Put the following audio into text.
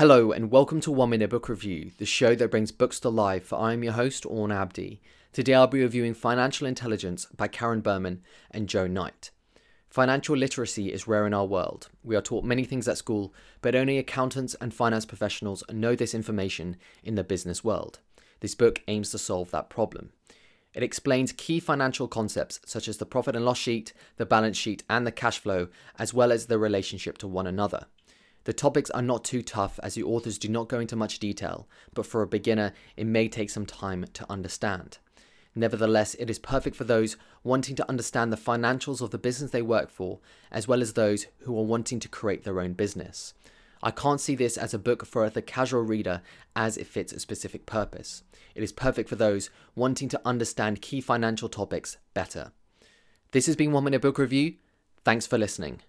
Hello and welcome to One Minute Book Review, the show that brings books to life. For I am your host, Orn Abdi. Today I'll be reviewing Financial Intelligence by Karen Berman and Joe Knight. Financial literacy is rare in our world. We are taught many things at school, but only accountants and finance professionals know this information in the business world. This book aims to solve that problem. It explains key financial concepts such as the profit and loss sheet, the balance sheet, and the cash flow, as well as the relationship to one another. The topics are not too tough as the authors do not go into much detail, but for a beginner, it may take some time to understand. Nevertheless, it is perfect for those wanting to understand the financials of the business they work for, as well as those who are wanting to create their own business. I can't see this as a book for the casual reader as it fits a specific purpose. It is perfect for those wanting to understand key financial topics better. This has been One Minute Book Review. Thanks for listening.